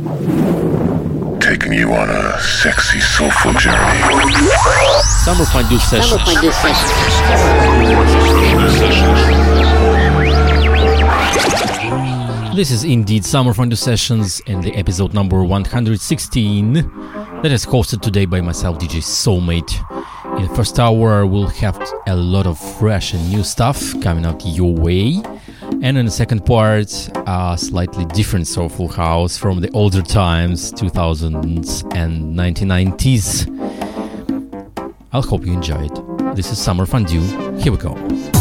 Taking you on a sexy, soulful journey. Summer Fondue Summer Sessions. Fondue Sessions. This is indeed Summer Fondue Sessions and the episode number 116 that is hosted today by myself, DJ Soulmate. In the first hour, we'll have a lot of fresh and new stuff coming out your way. And in the second part, a slightly different soulful house from the older times, 2000s and 1990s. I'll hope you enjoy it. This is Summer Fondue. Here we go.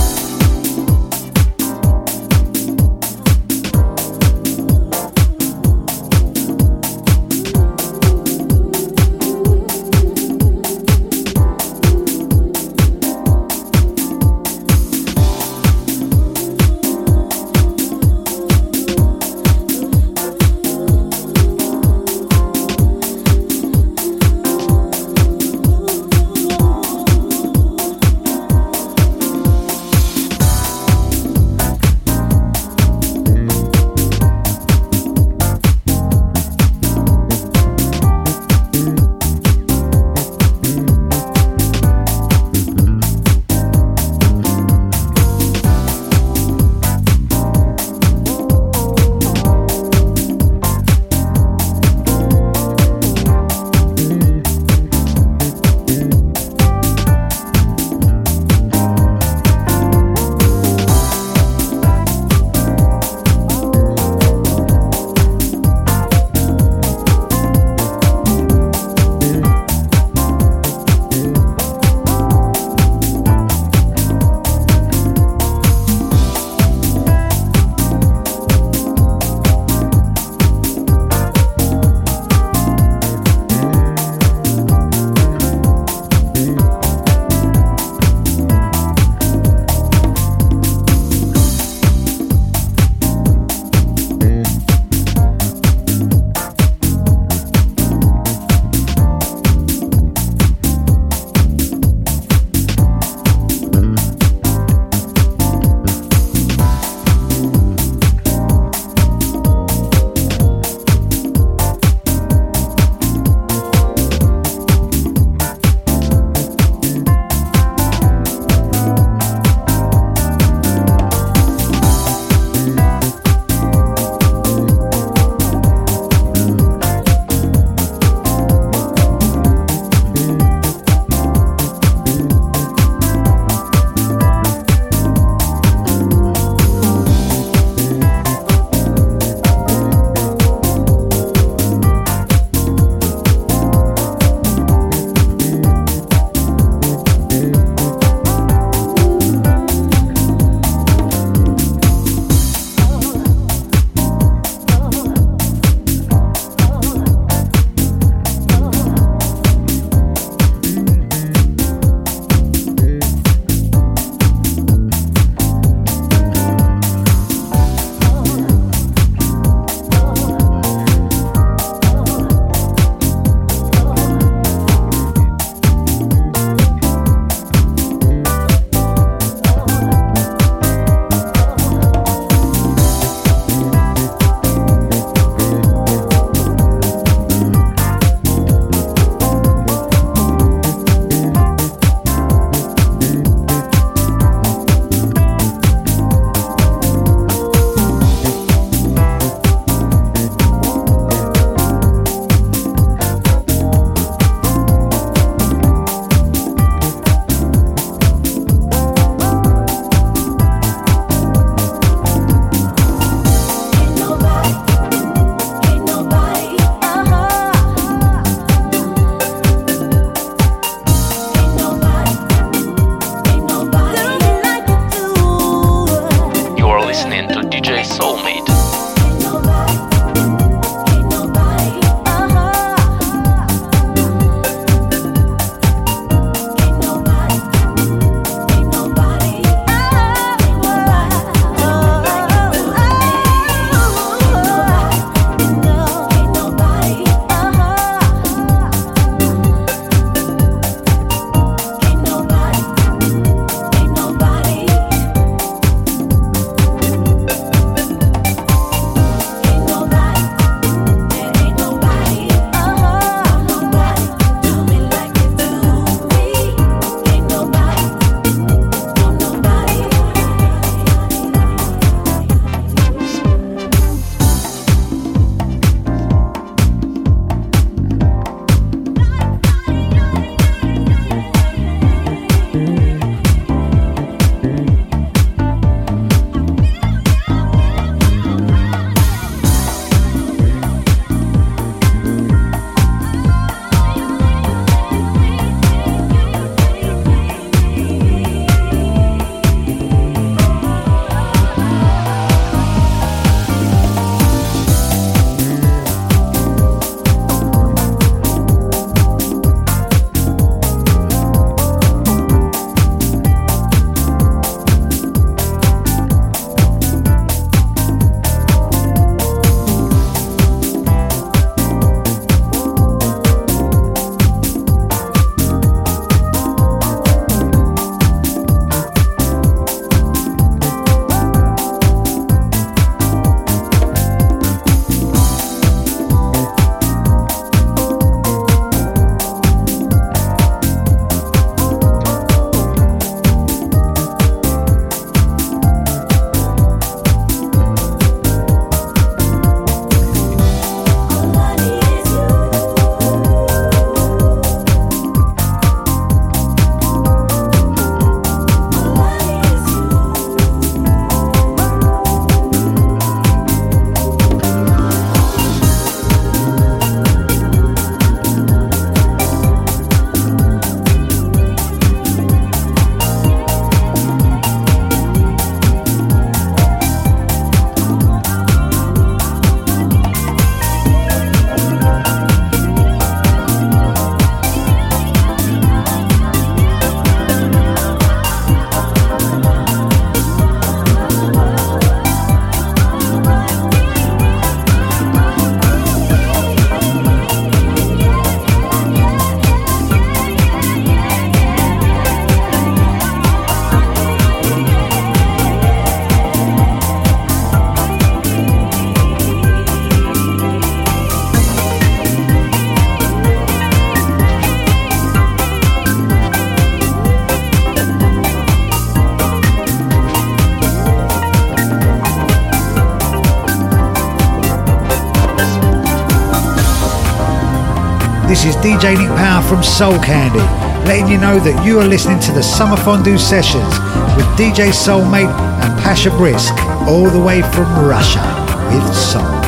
This is DJ Nick Power from Soul Candy, letting you know that you are listening to the Summer Fondue Sessions with DJ Soulmate and Pasha Brisk, all the way from Russia with Soul.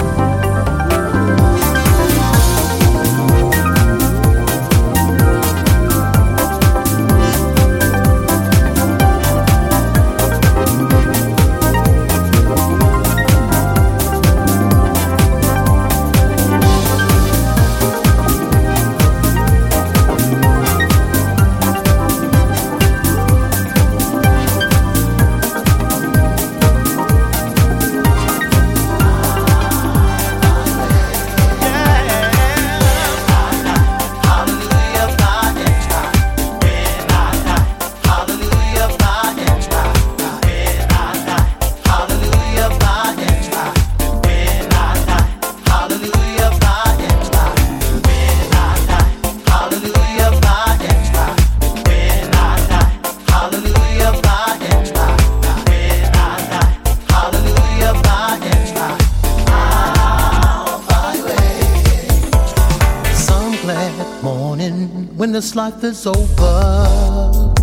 This life is over,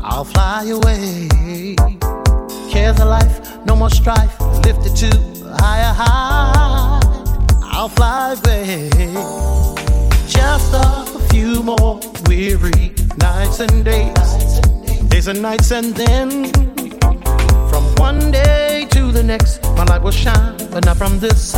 I'll fly away. Cares of life, no more strife, lifted to higher high. I'll fly away. Just a few more weary nights and days, days and nights, and then from one day to the next, my light will shine, but not from this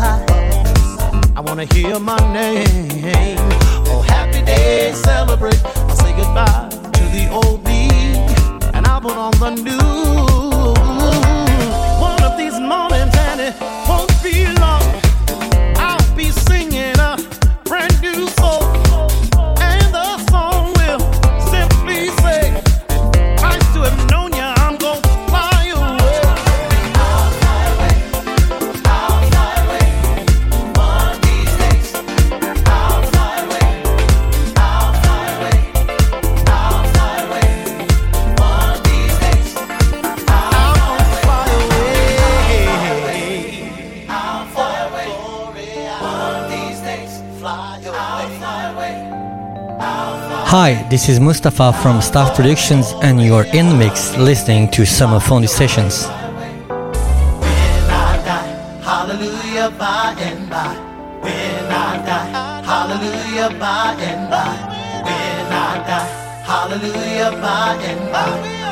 outside. I wanna hear my name. Oh, happy day, celebrate. I'll say goodbye to the old me, and I'll put on the new. One of these moments, and it won't be long. Hi, this is Mustafa from Staff Productions, and you're in the mix listening to Summer Fondue Sessions. hallelujah, by and by. When I die, hallelujah, by and by. When I die, hallelujah, by and by.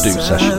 Summer Fondue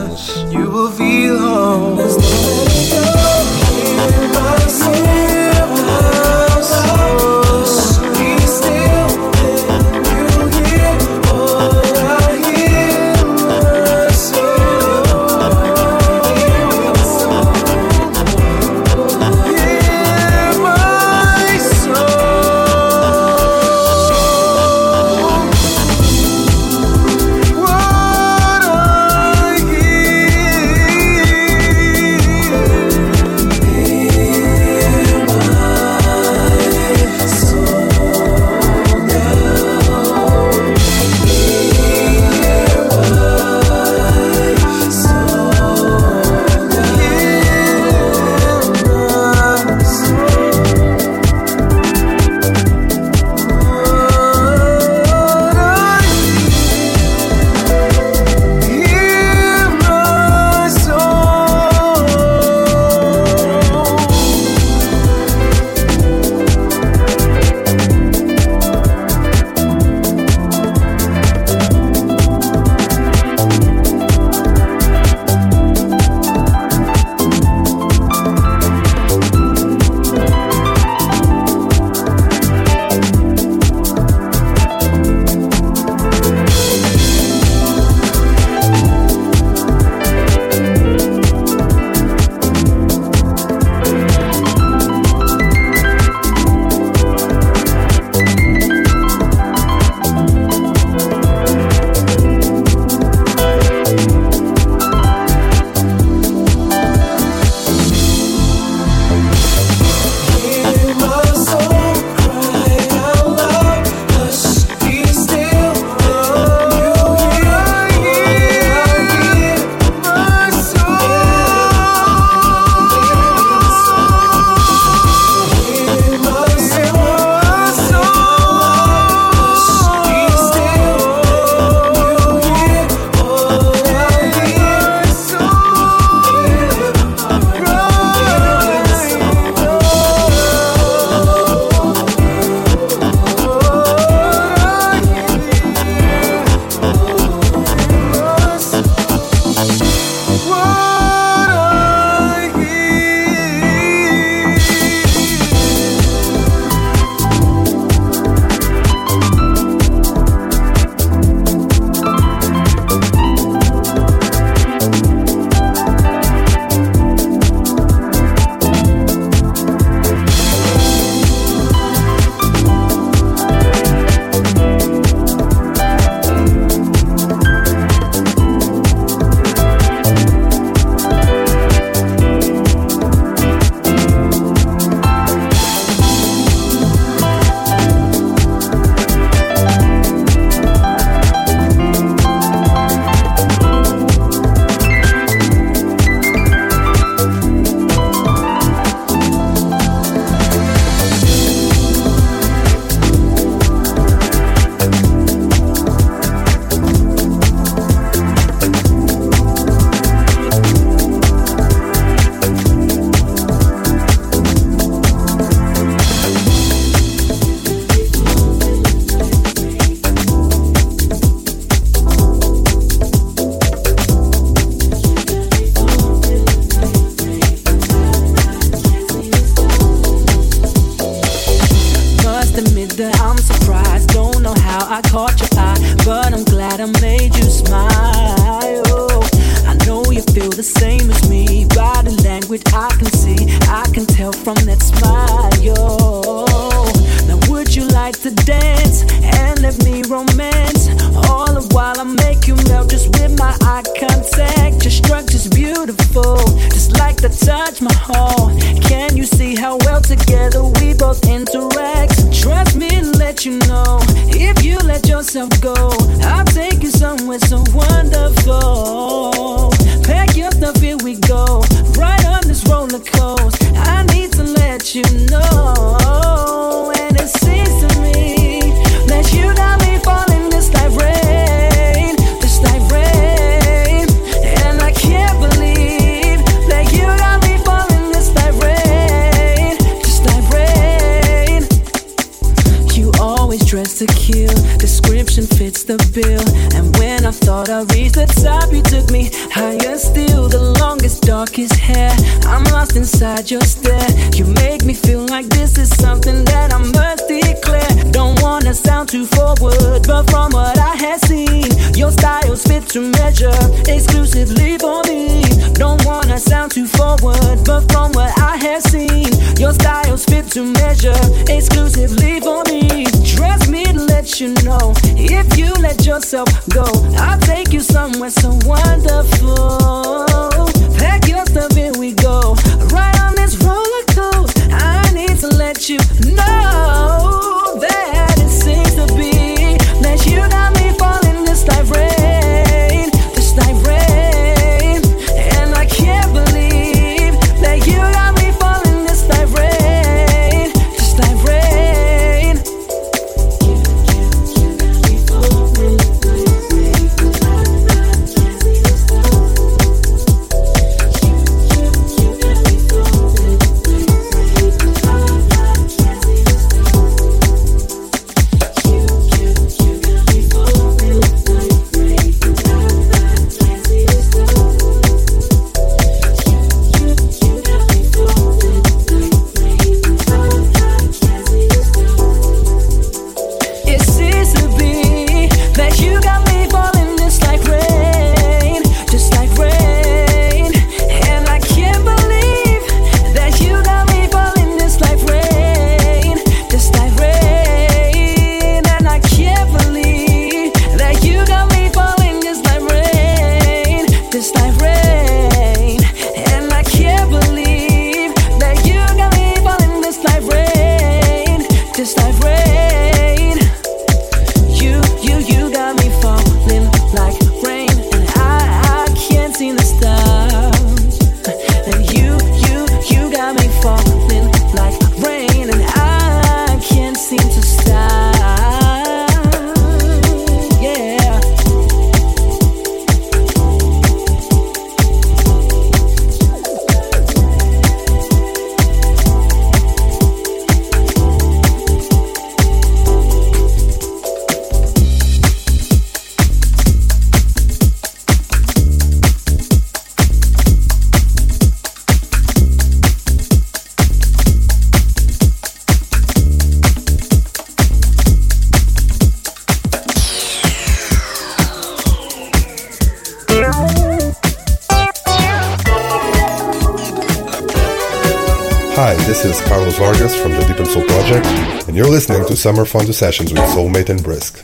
Summer Fondue Sessions with Soulmate and Brisk.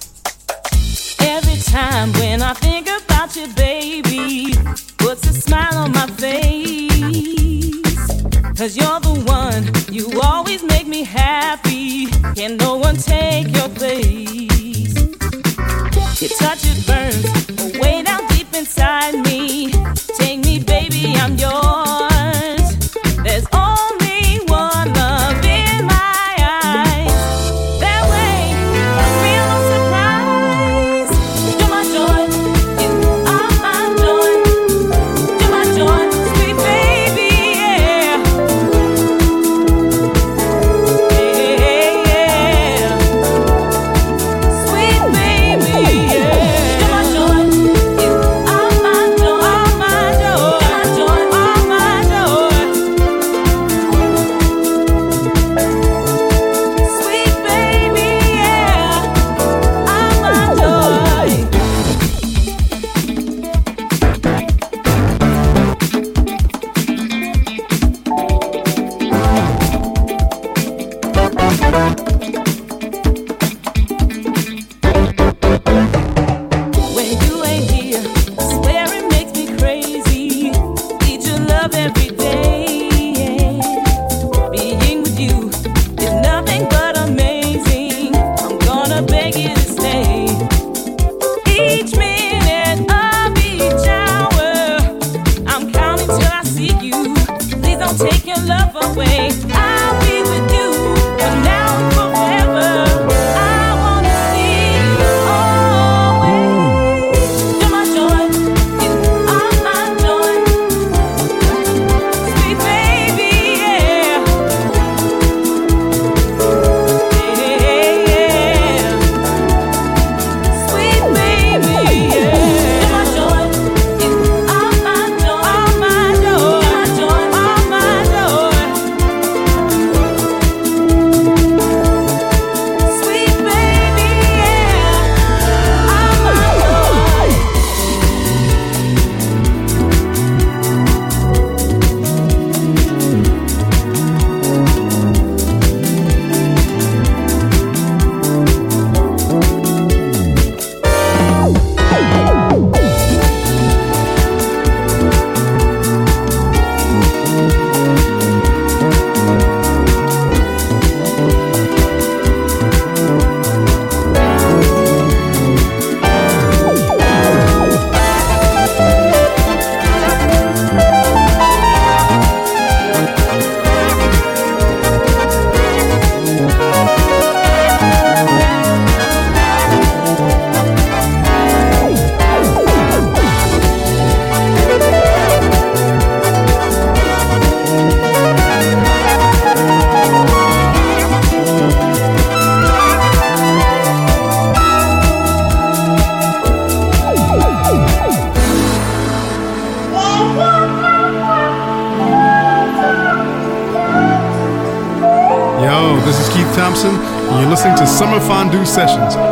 Sessions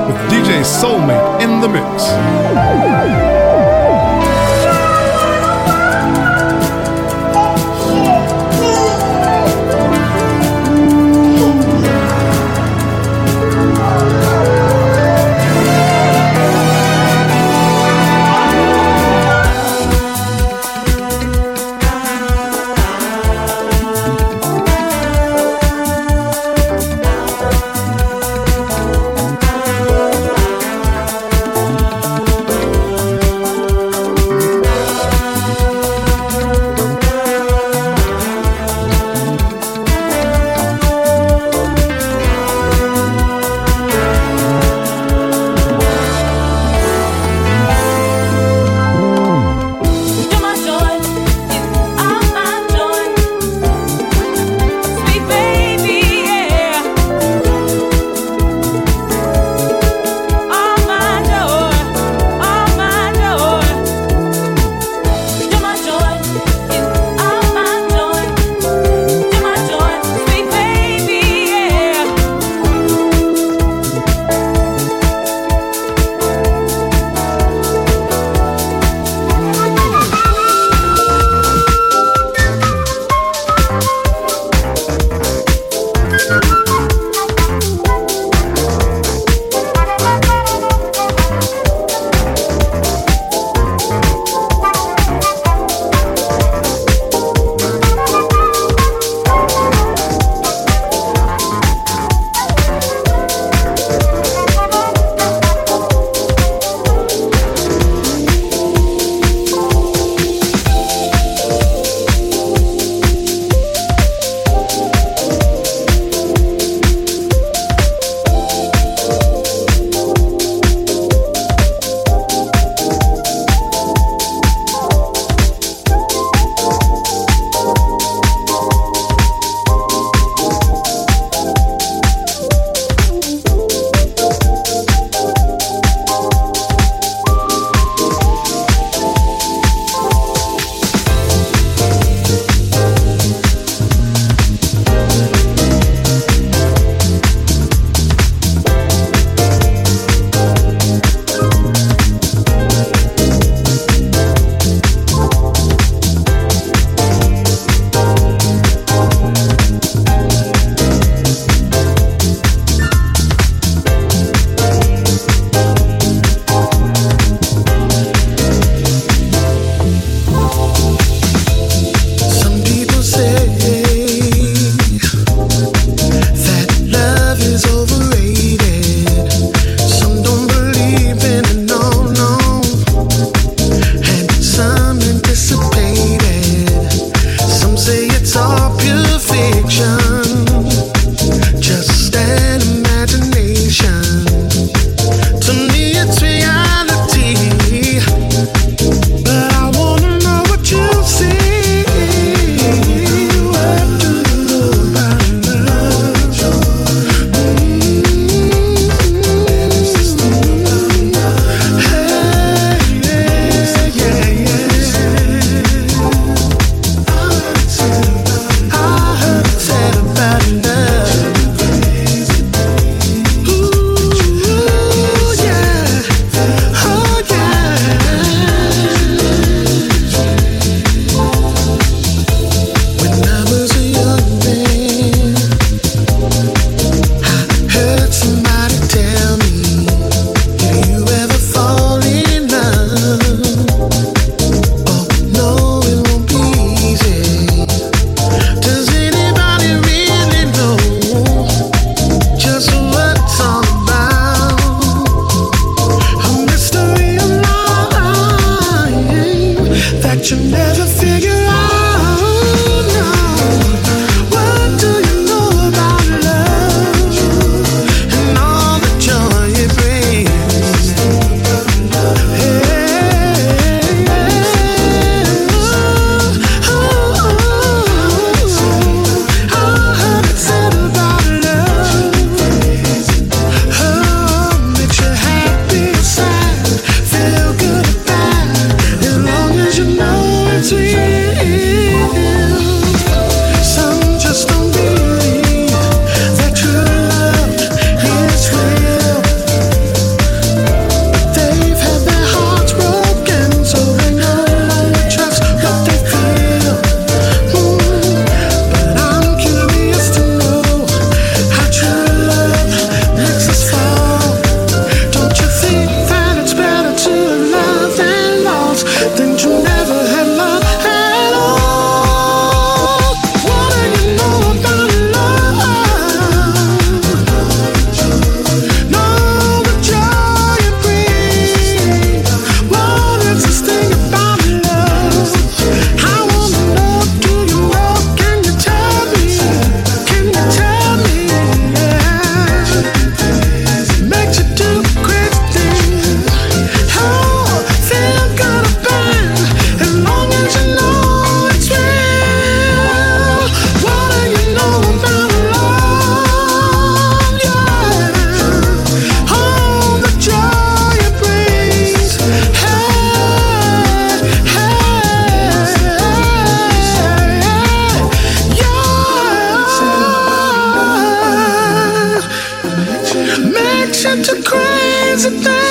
such a crazy thing.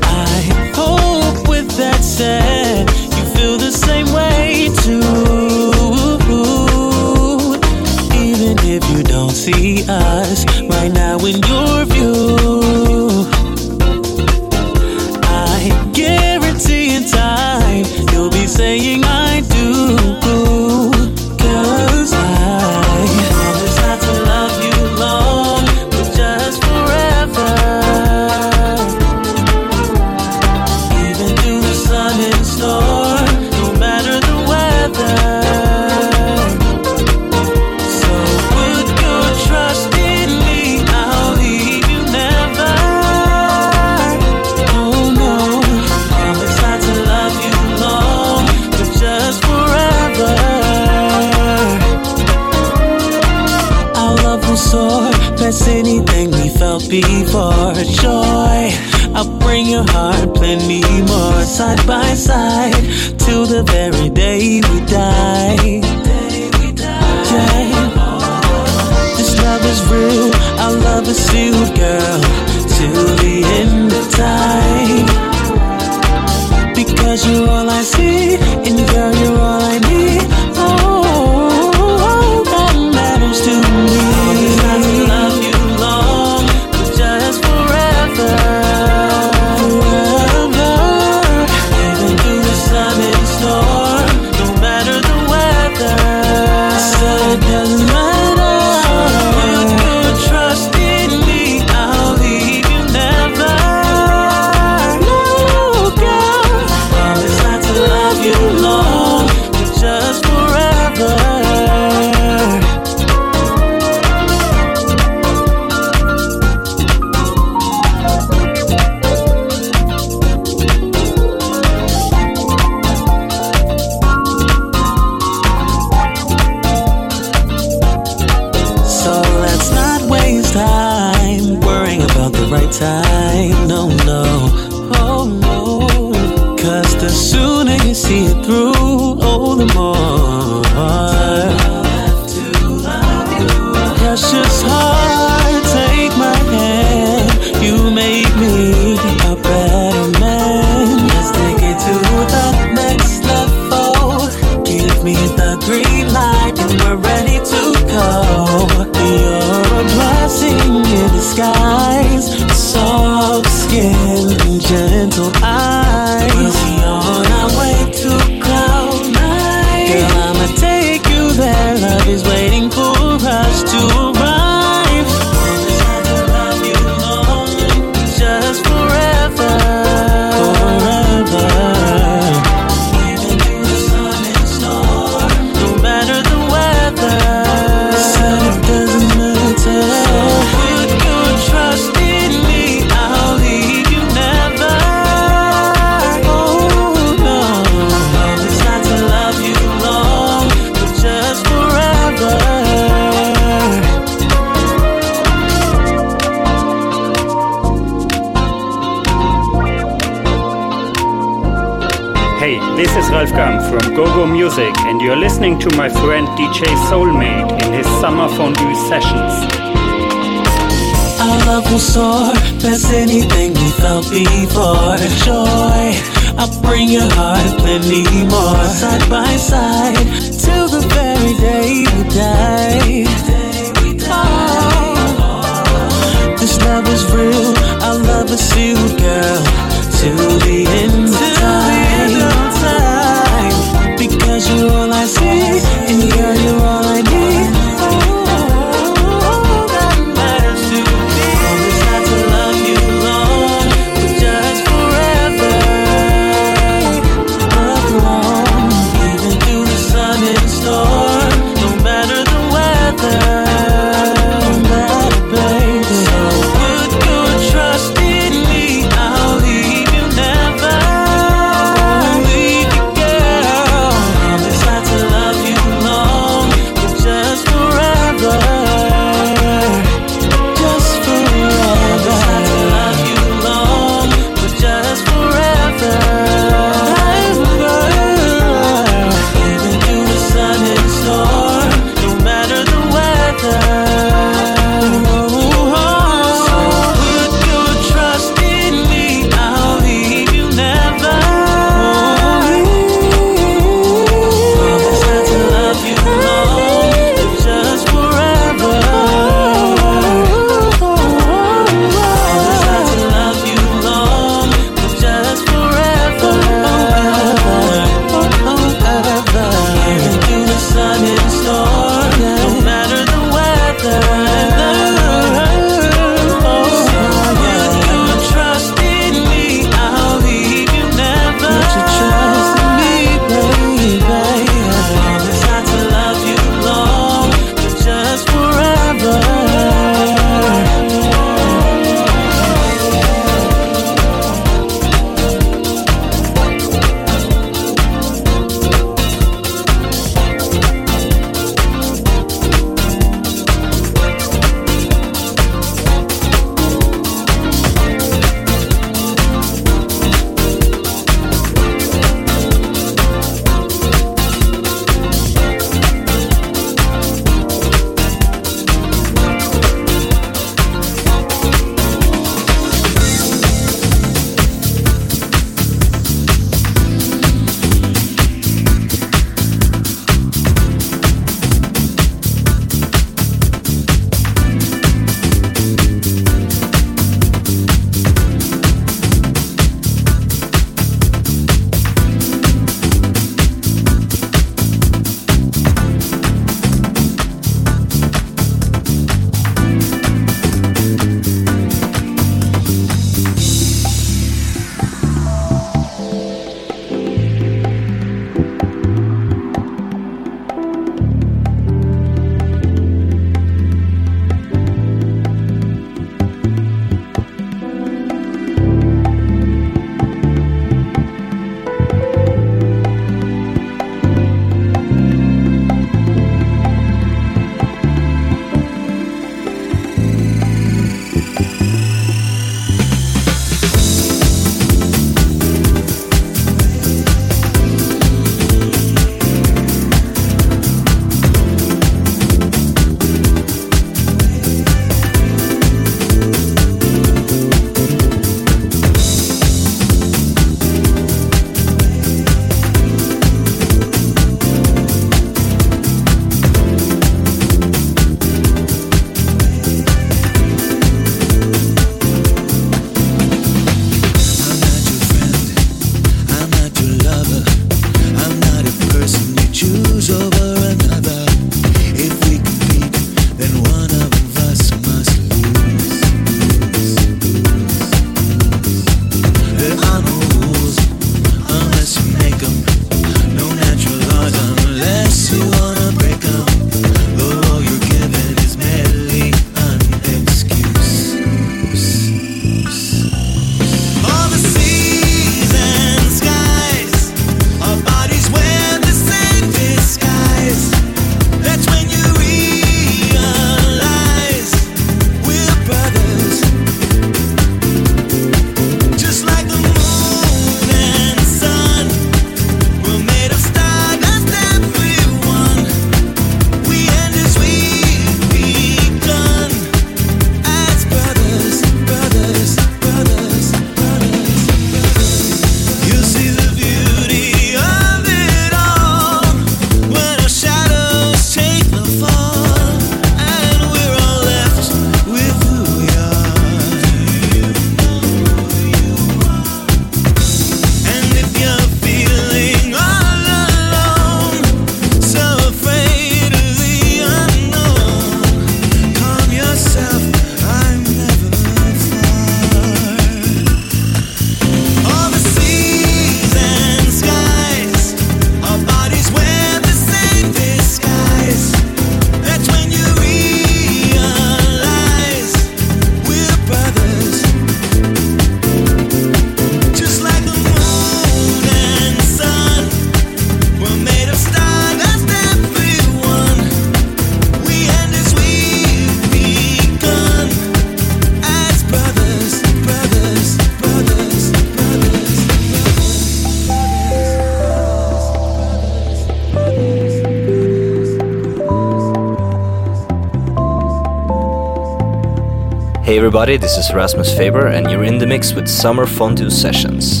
Everybody, this is Rasmus Faber, and you're in the mix with Summer Fondue Sessions.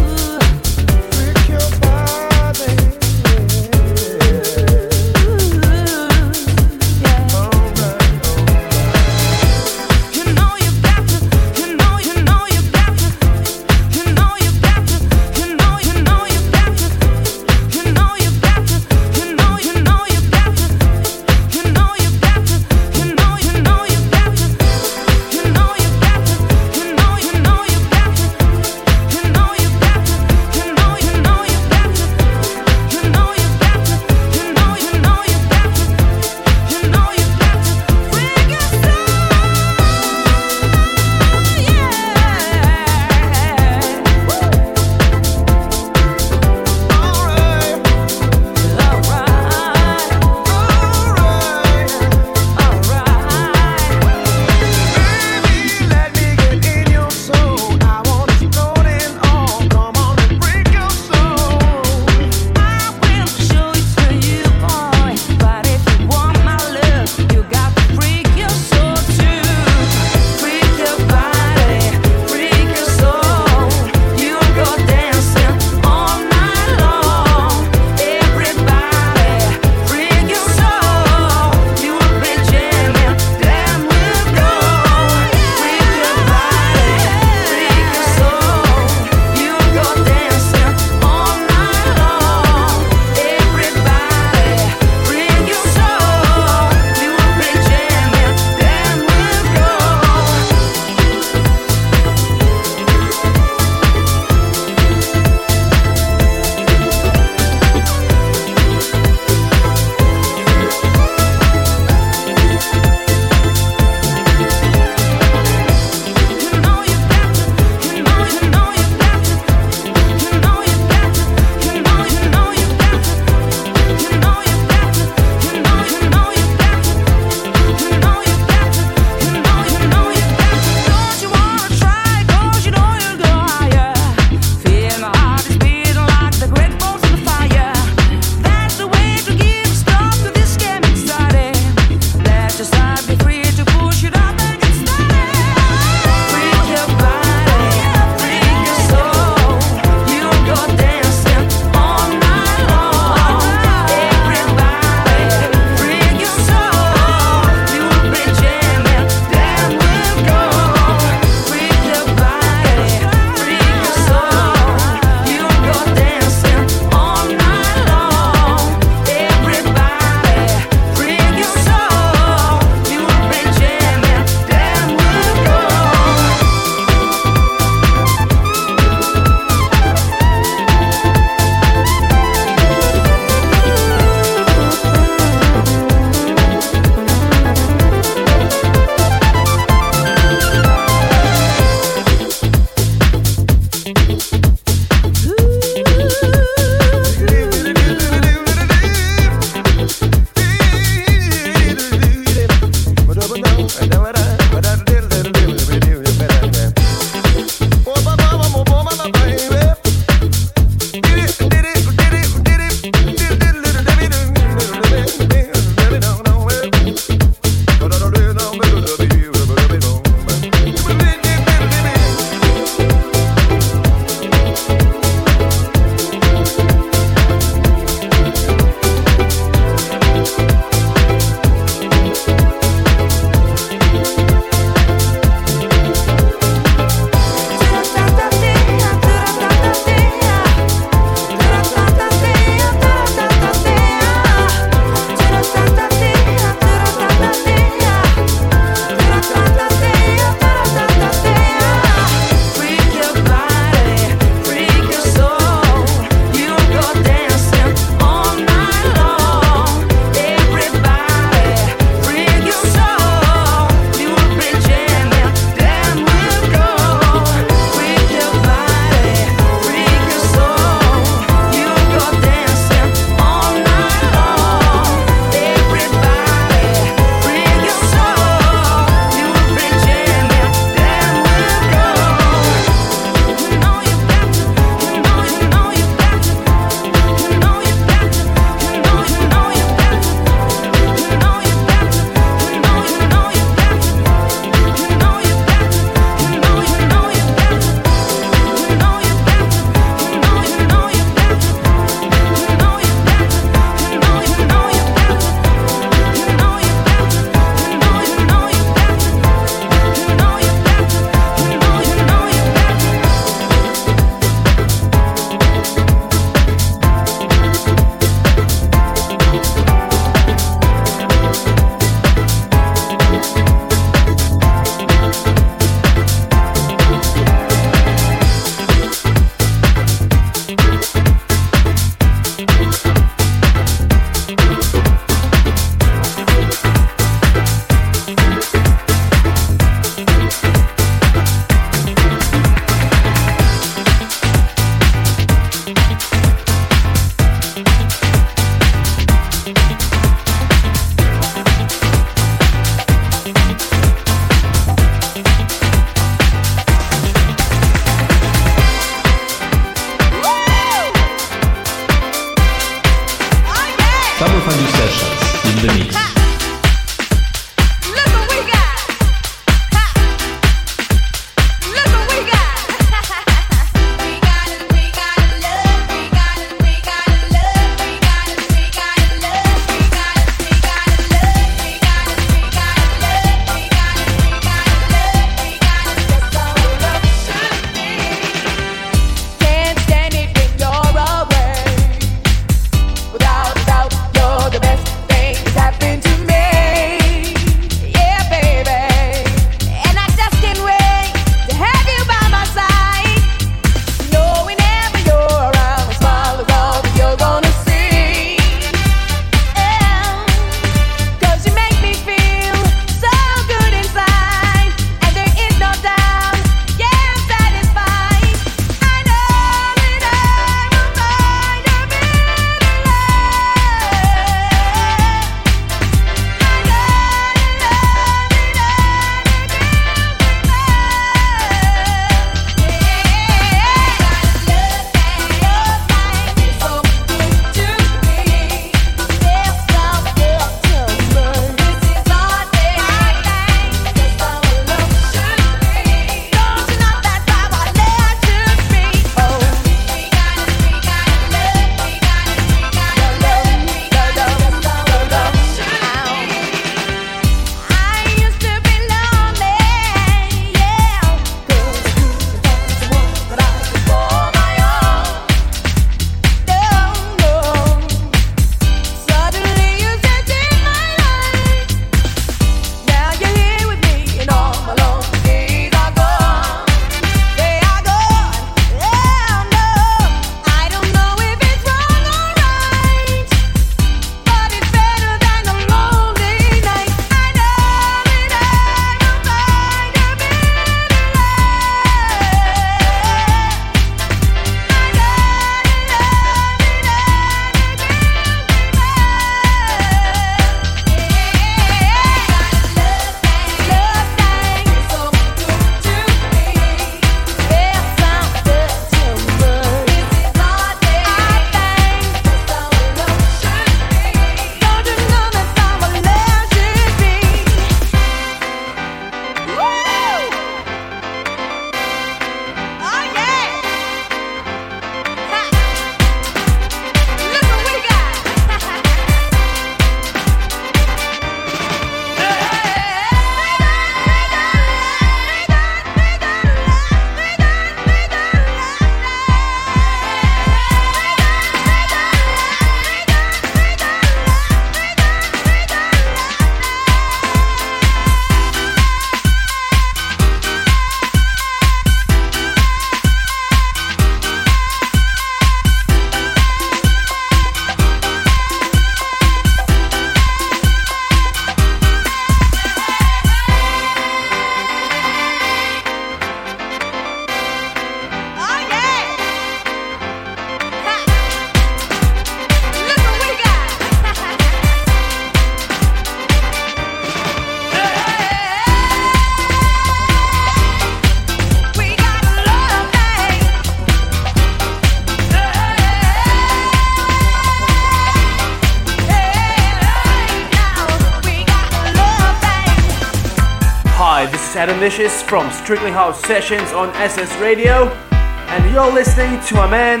From Strictly House Sessions on SS Radio, and you're listening to my man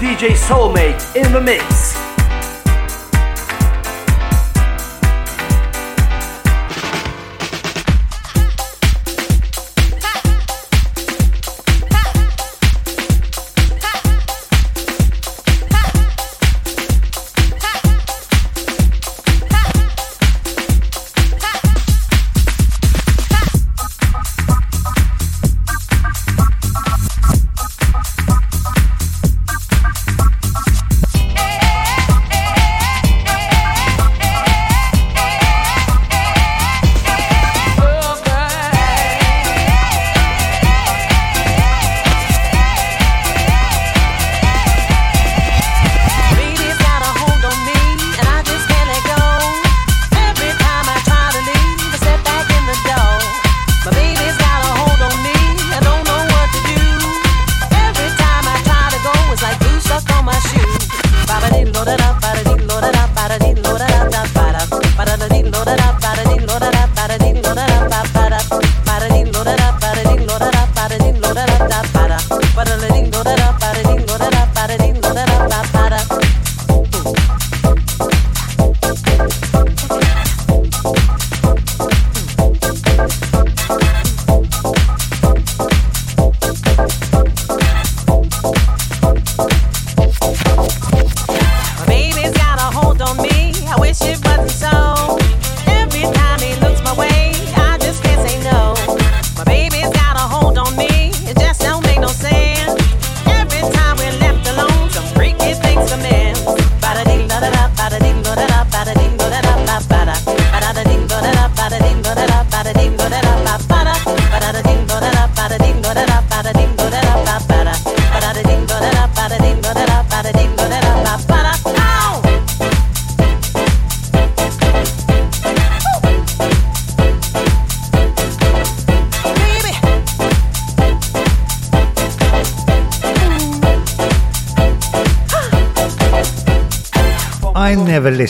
DJ Soulmate in the mix.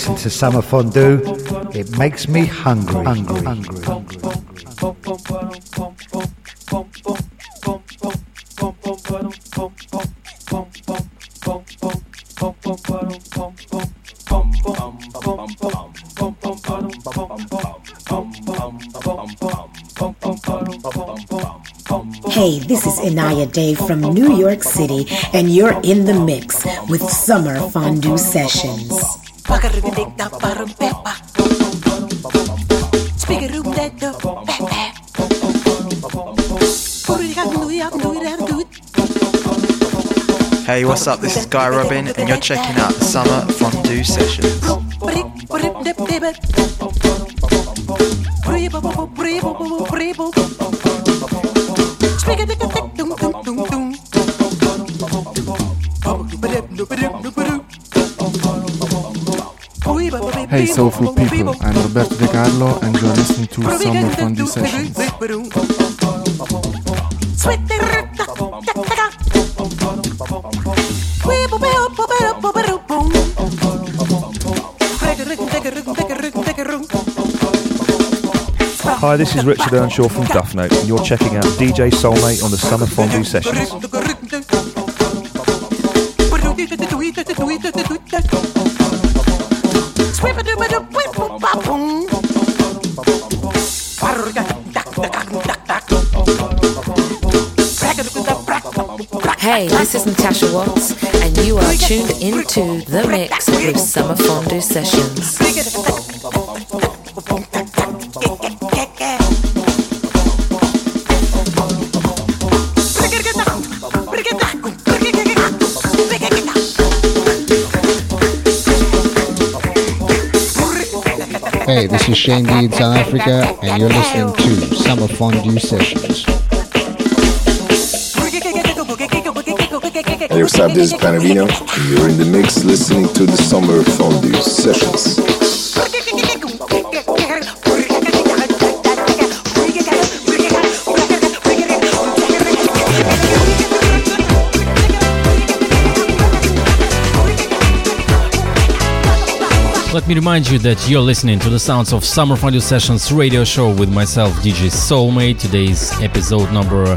Listen to Summer Fondue. It makes me hungry. hungry. hungry. Hey, this is Inaya Day from New York City, and you're in the mix with Summer Fondue Sessions. Hey, what's up? This is Guy Robin, and you're checking out the Summer Fondue Sessions. Hey soulful people, I'm Roberto De Carlo and you're listening to Summer Fondue Sessions. Hi, this is Richard Earnshaw from Duff Note, and you're checking out DJ Soulmate on the Summer Fondue Sessions. Hey, this is Natasha Watts, and you are tuned into The Mix with Summer Fondue Sessions. Hey, this is Shane D in South Africa, and you're listening to Summer Fondue Sessions. Hey, what's up? This is Panavino. You're in the mix listening to the Summer Fondue Sessions. Let me remind you that you're listening to the sounds of Summer Fondue Sessions radio show with myself, DJ Soulmate. Today's episode number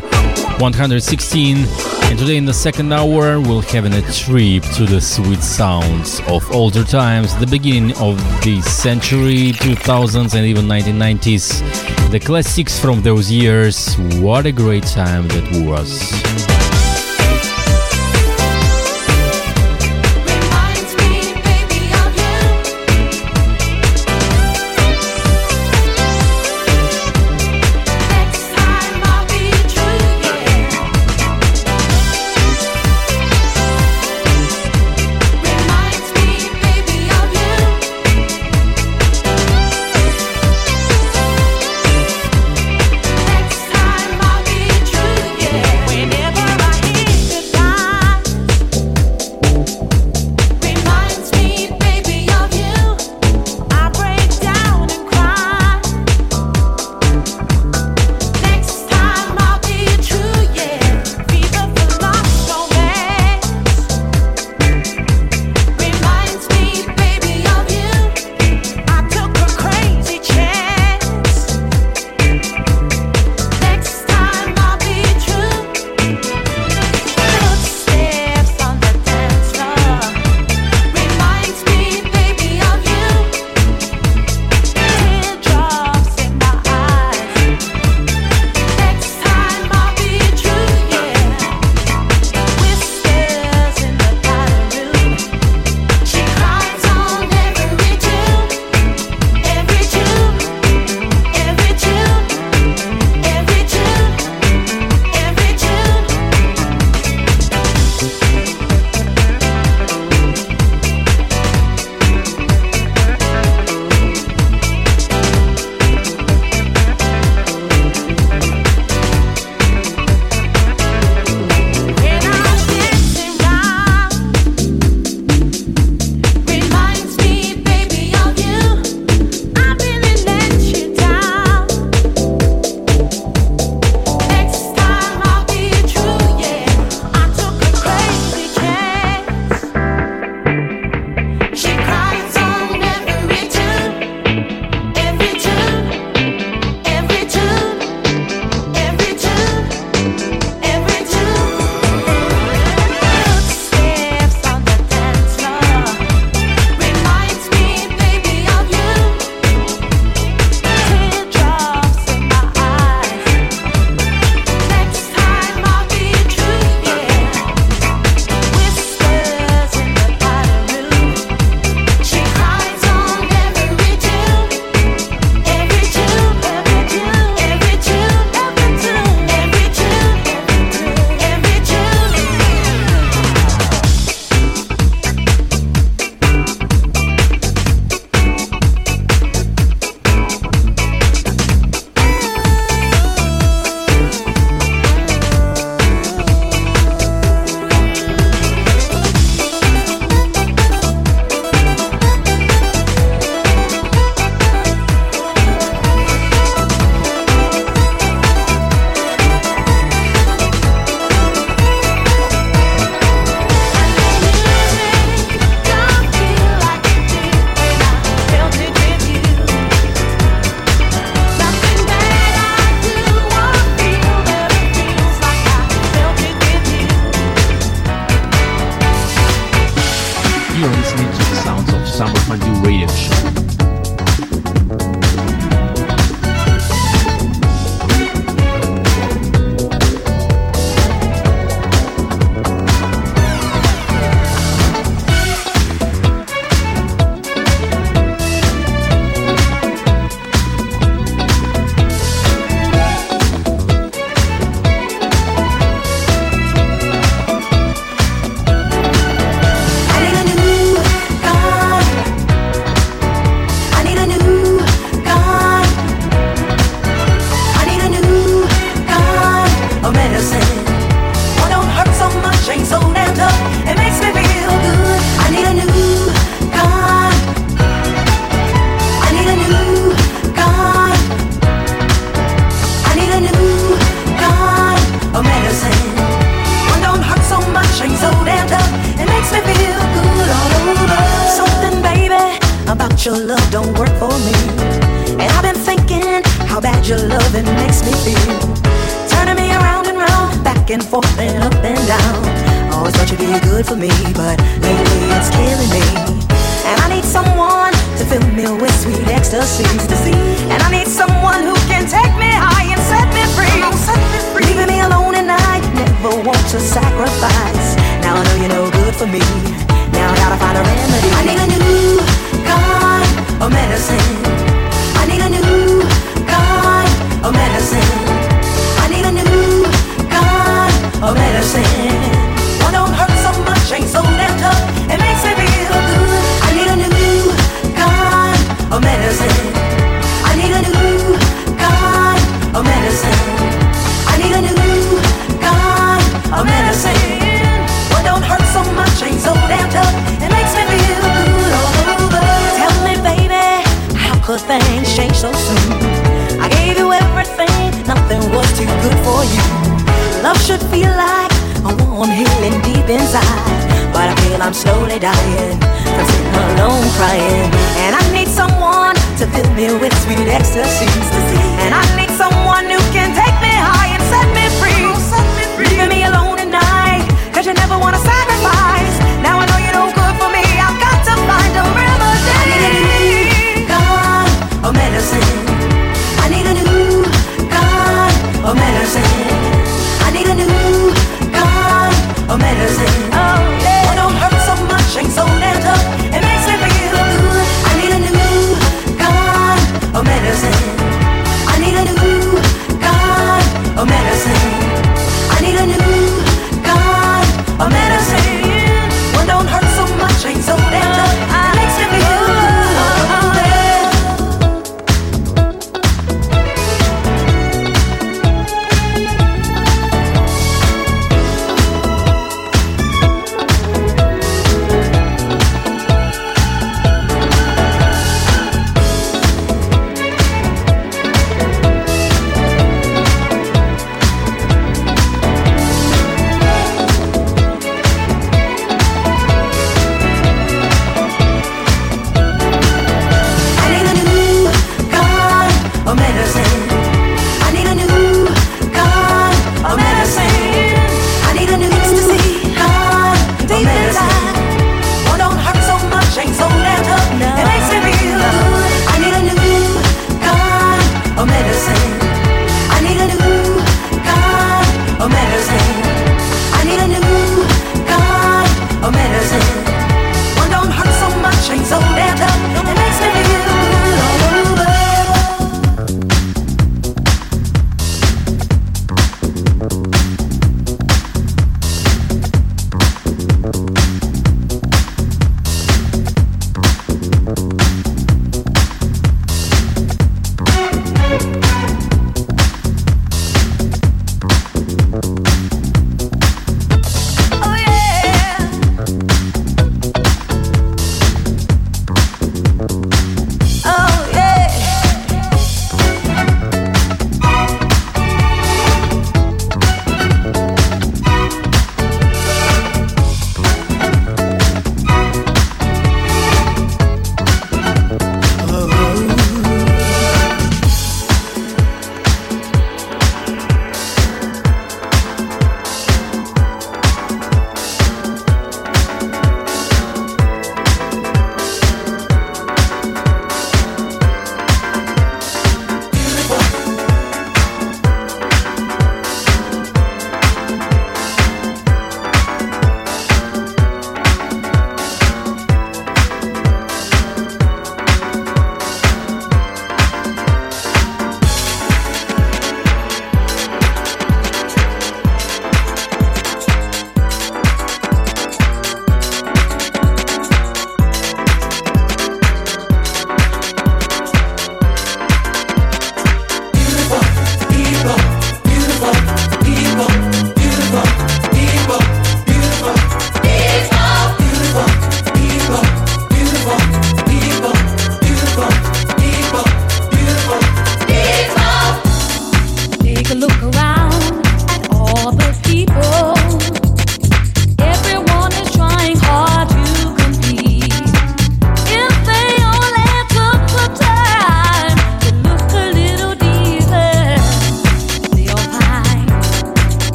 116. And today, in the second hour, we'll having a trip to the sweet sounds of older times, the beginning of the century, 2000s, and even 1990s. The classics from those years. What a great time that was.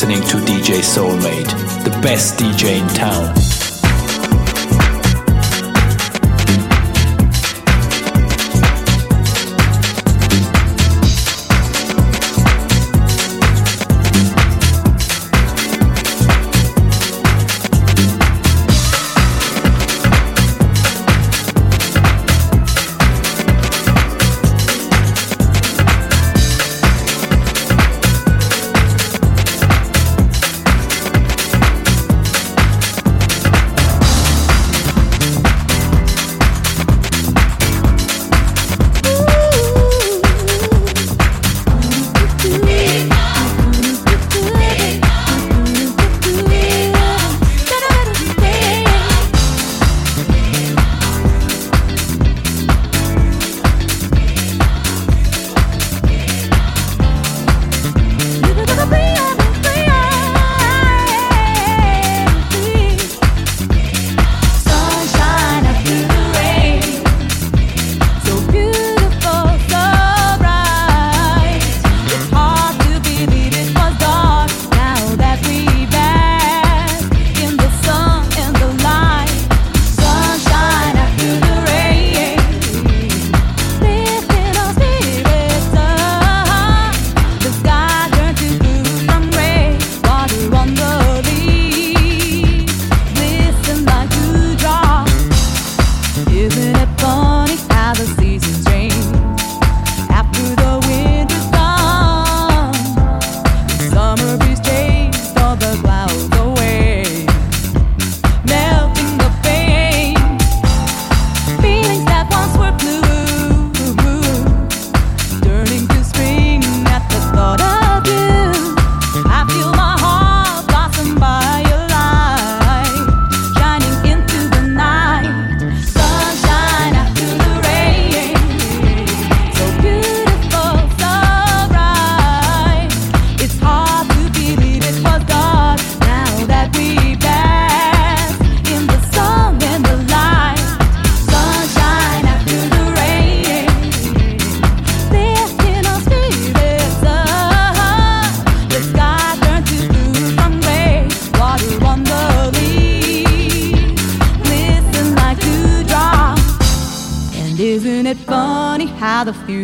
listening to DJ Soulmate, the best DJ in town.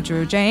Drew. James.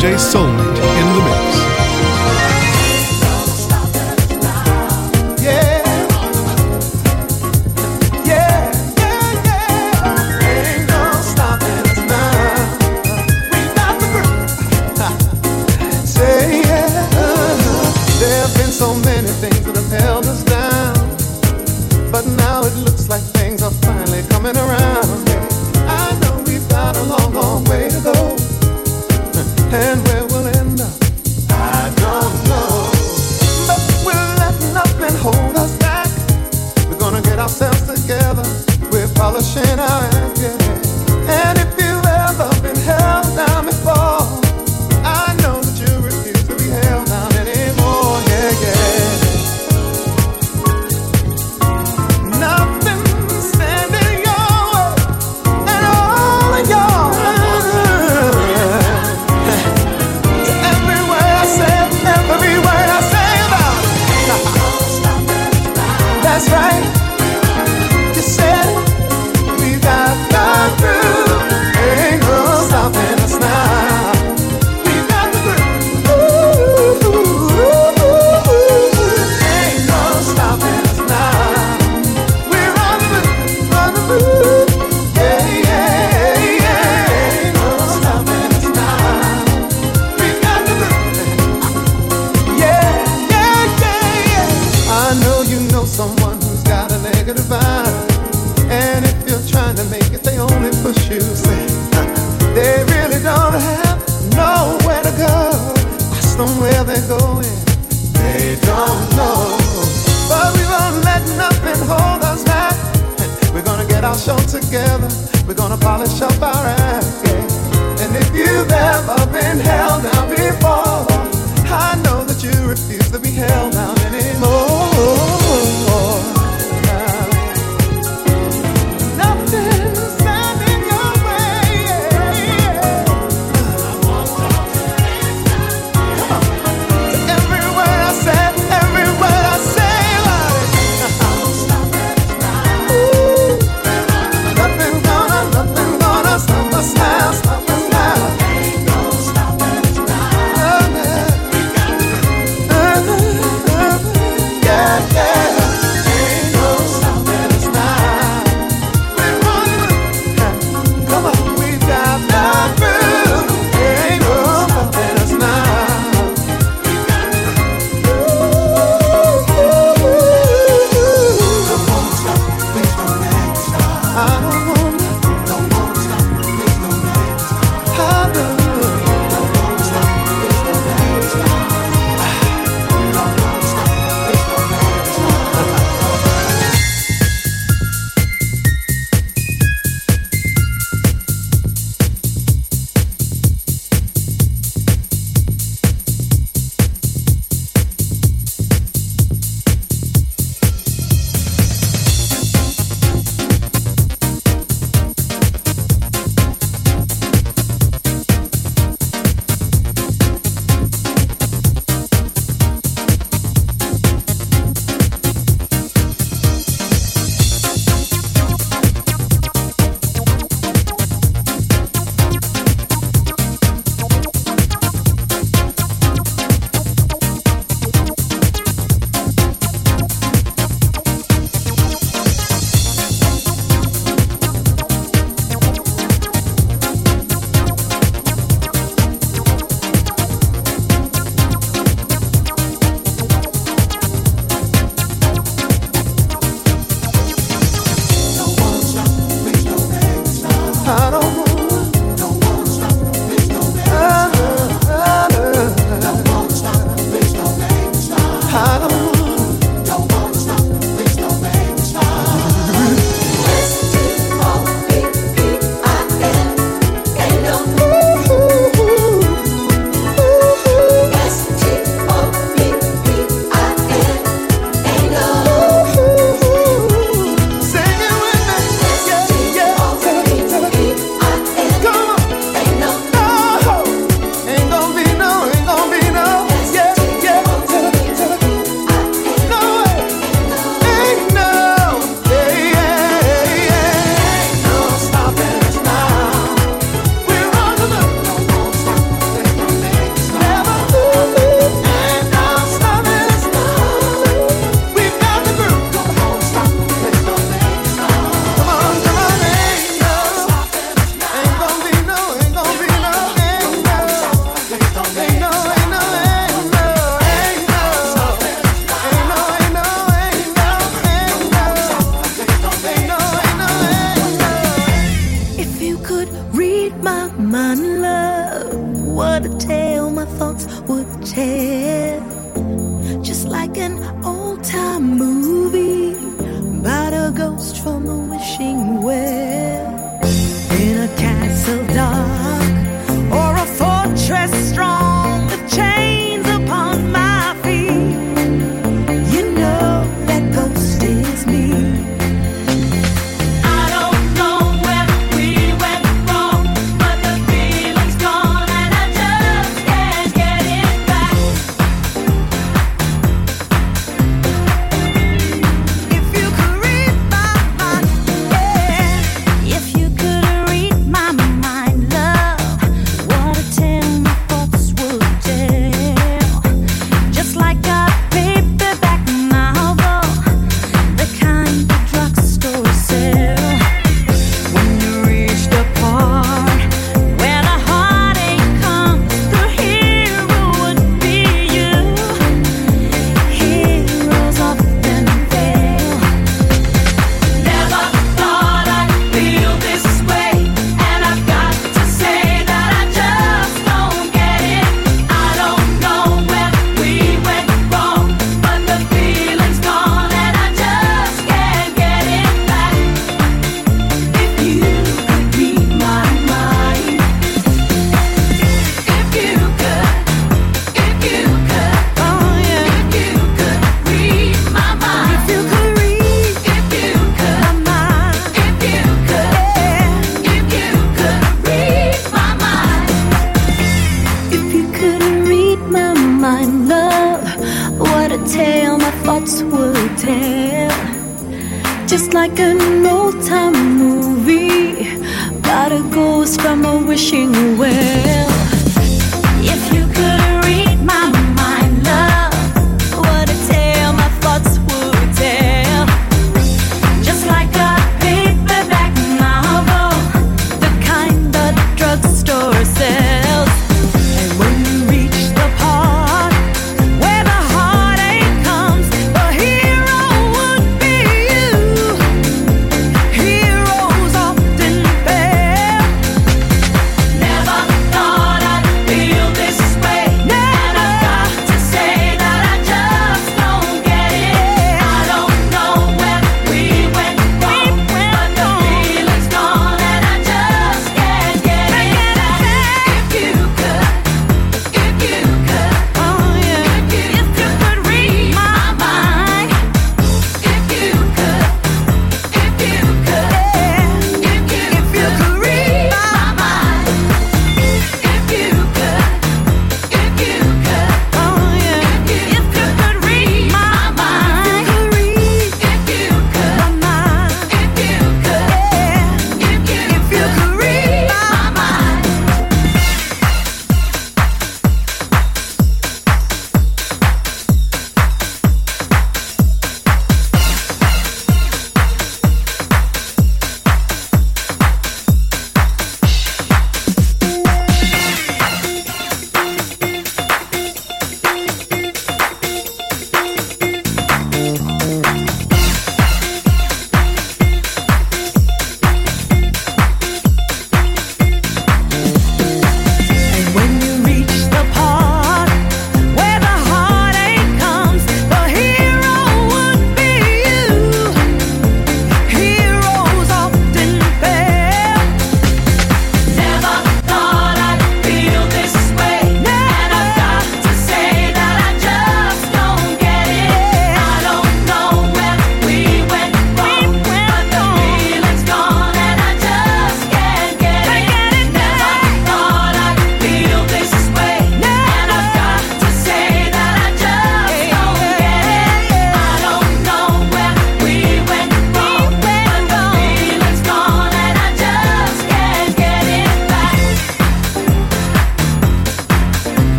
DJ Soulmate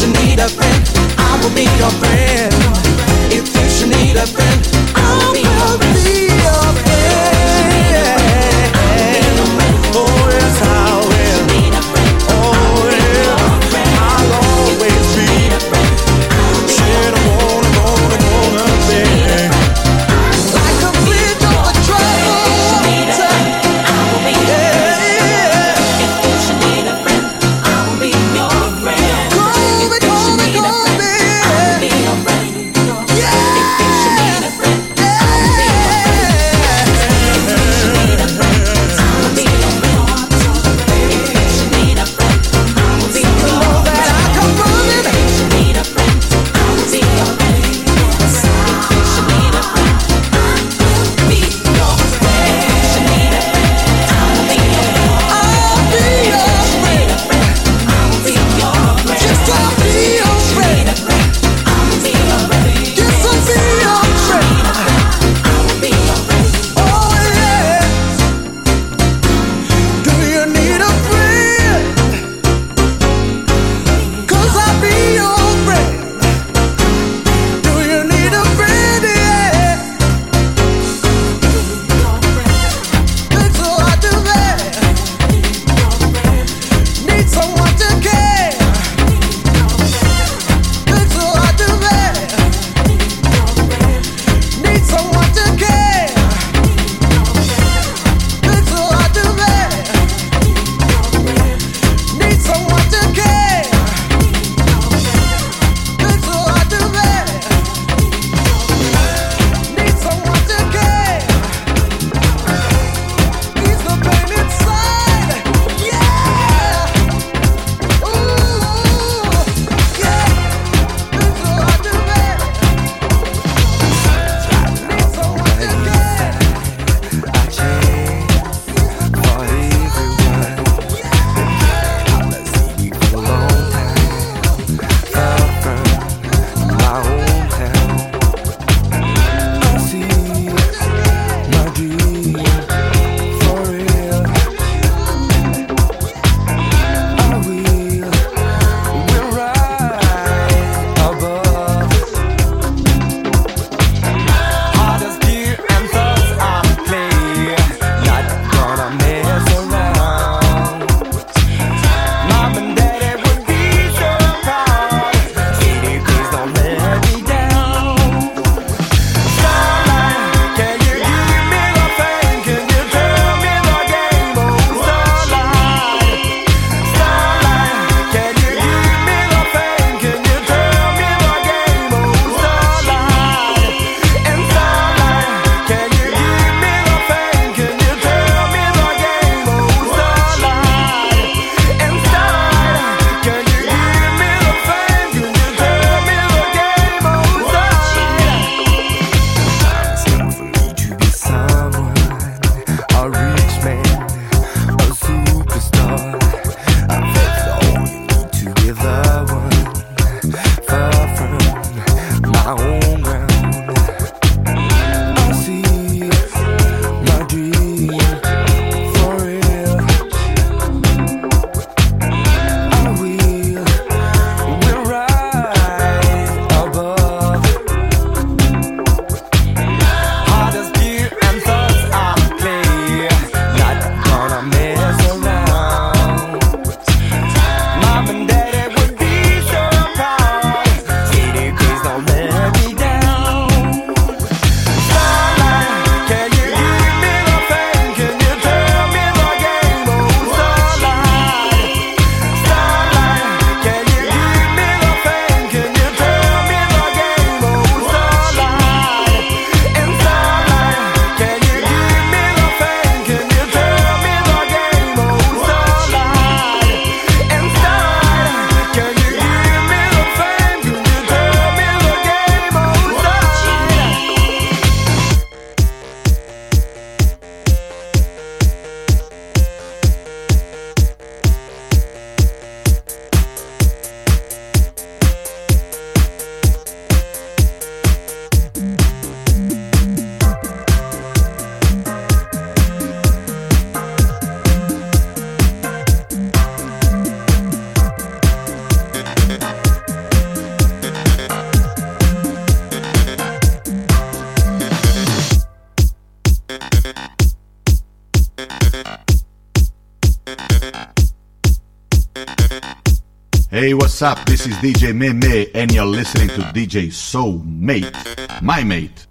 should need a friend, I will be your friend. If you should need a friend. This is DJ Meme, and you're listening to DJ Soulmate, my mate.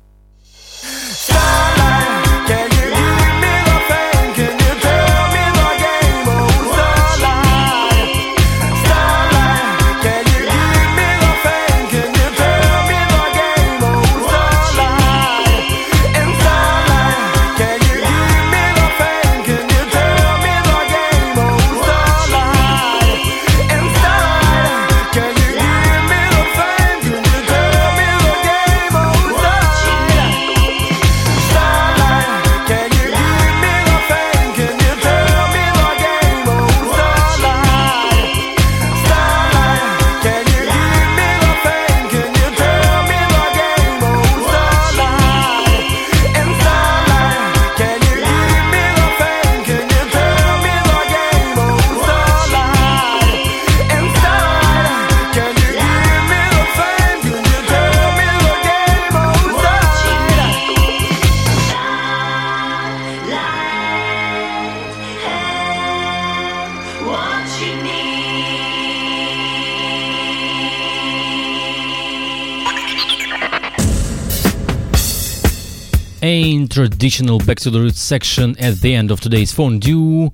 Traditional back to the roots section at the end of today's fondue,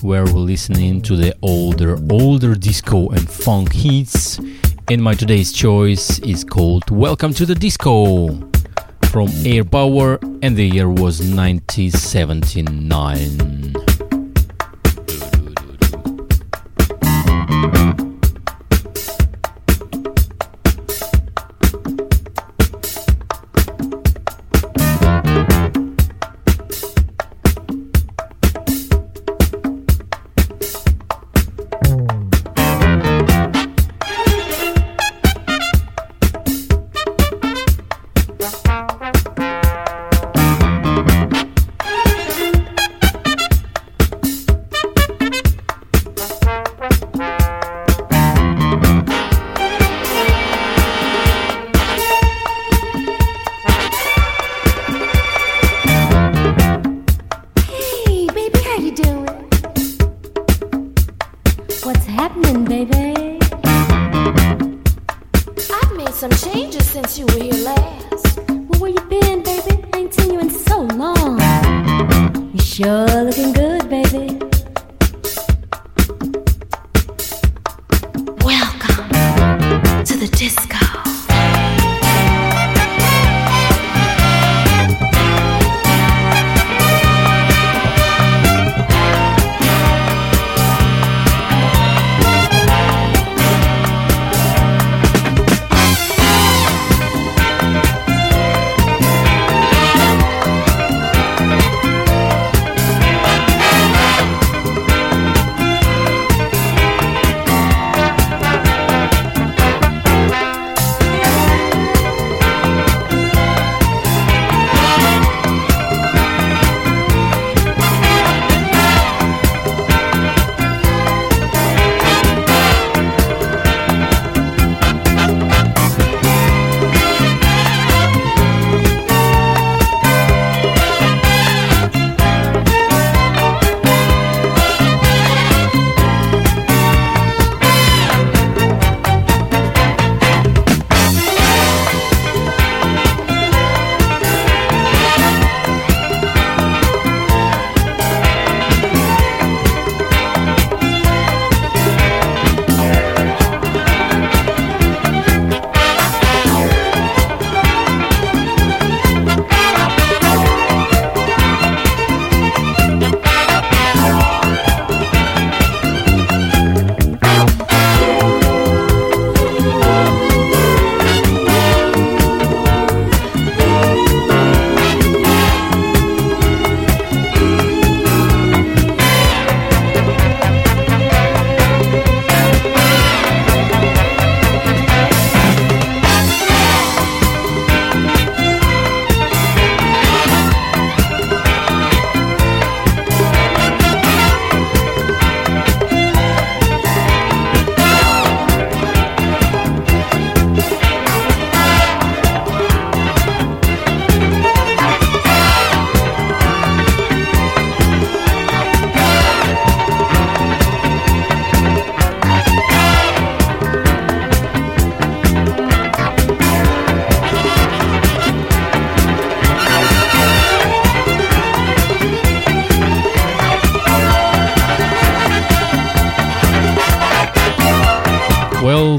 where we're listening to the older, older disco and funk hits. And my today's choice is called Welcome to the Disco from Air Power, and the year was 1979.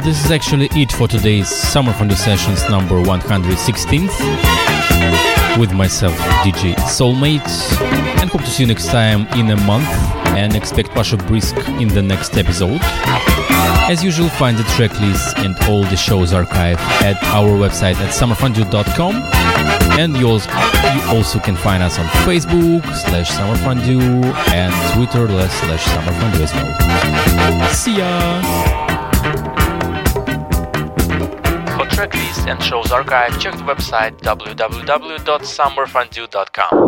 This is actually it for today's Summer Fondue Sessions number 116 with myself, DJ Soulmate, and hope to see you next time in a month and expect Pasha Brisk in the next episode. As usual, find the track list and all the shows archive at our website at summerfondue.com and you also, you also can find us on Facebook slash summerfondue and Twitter slash summerfondue as well. See ya! And shows archive, check the website www.summerfondue.com.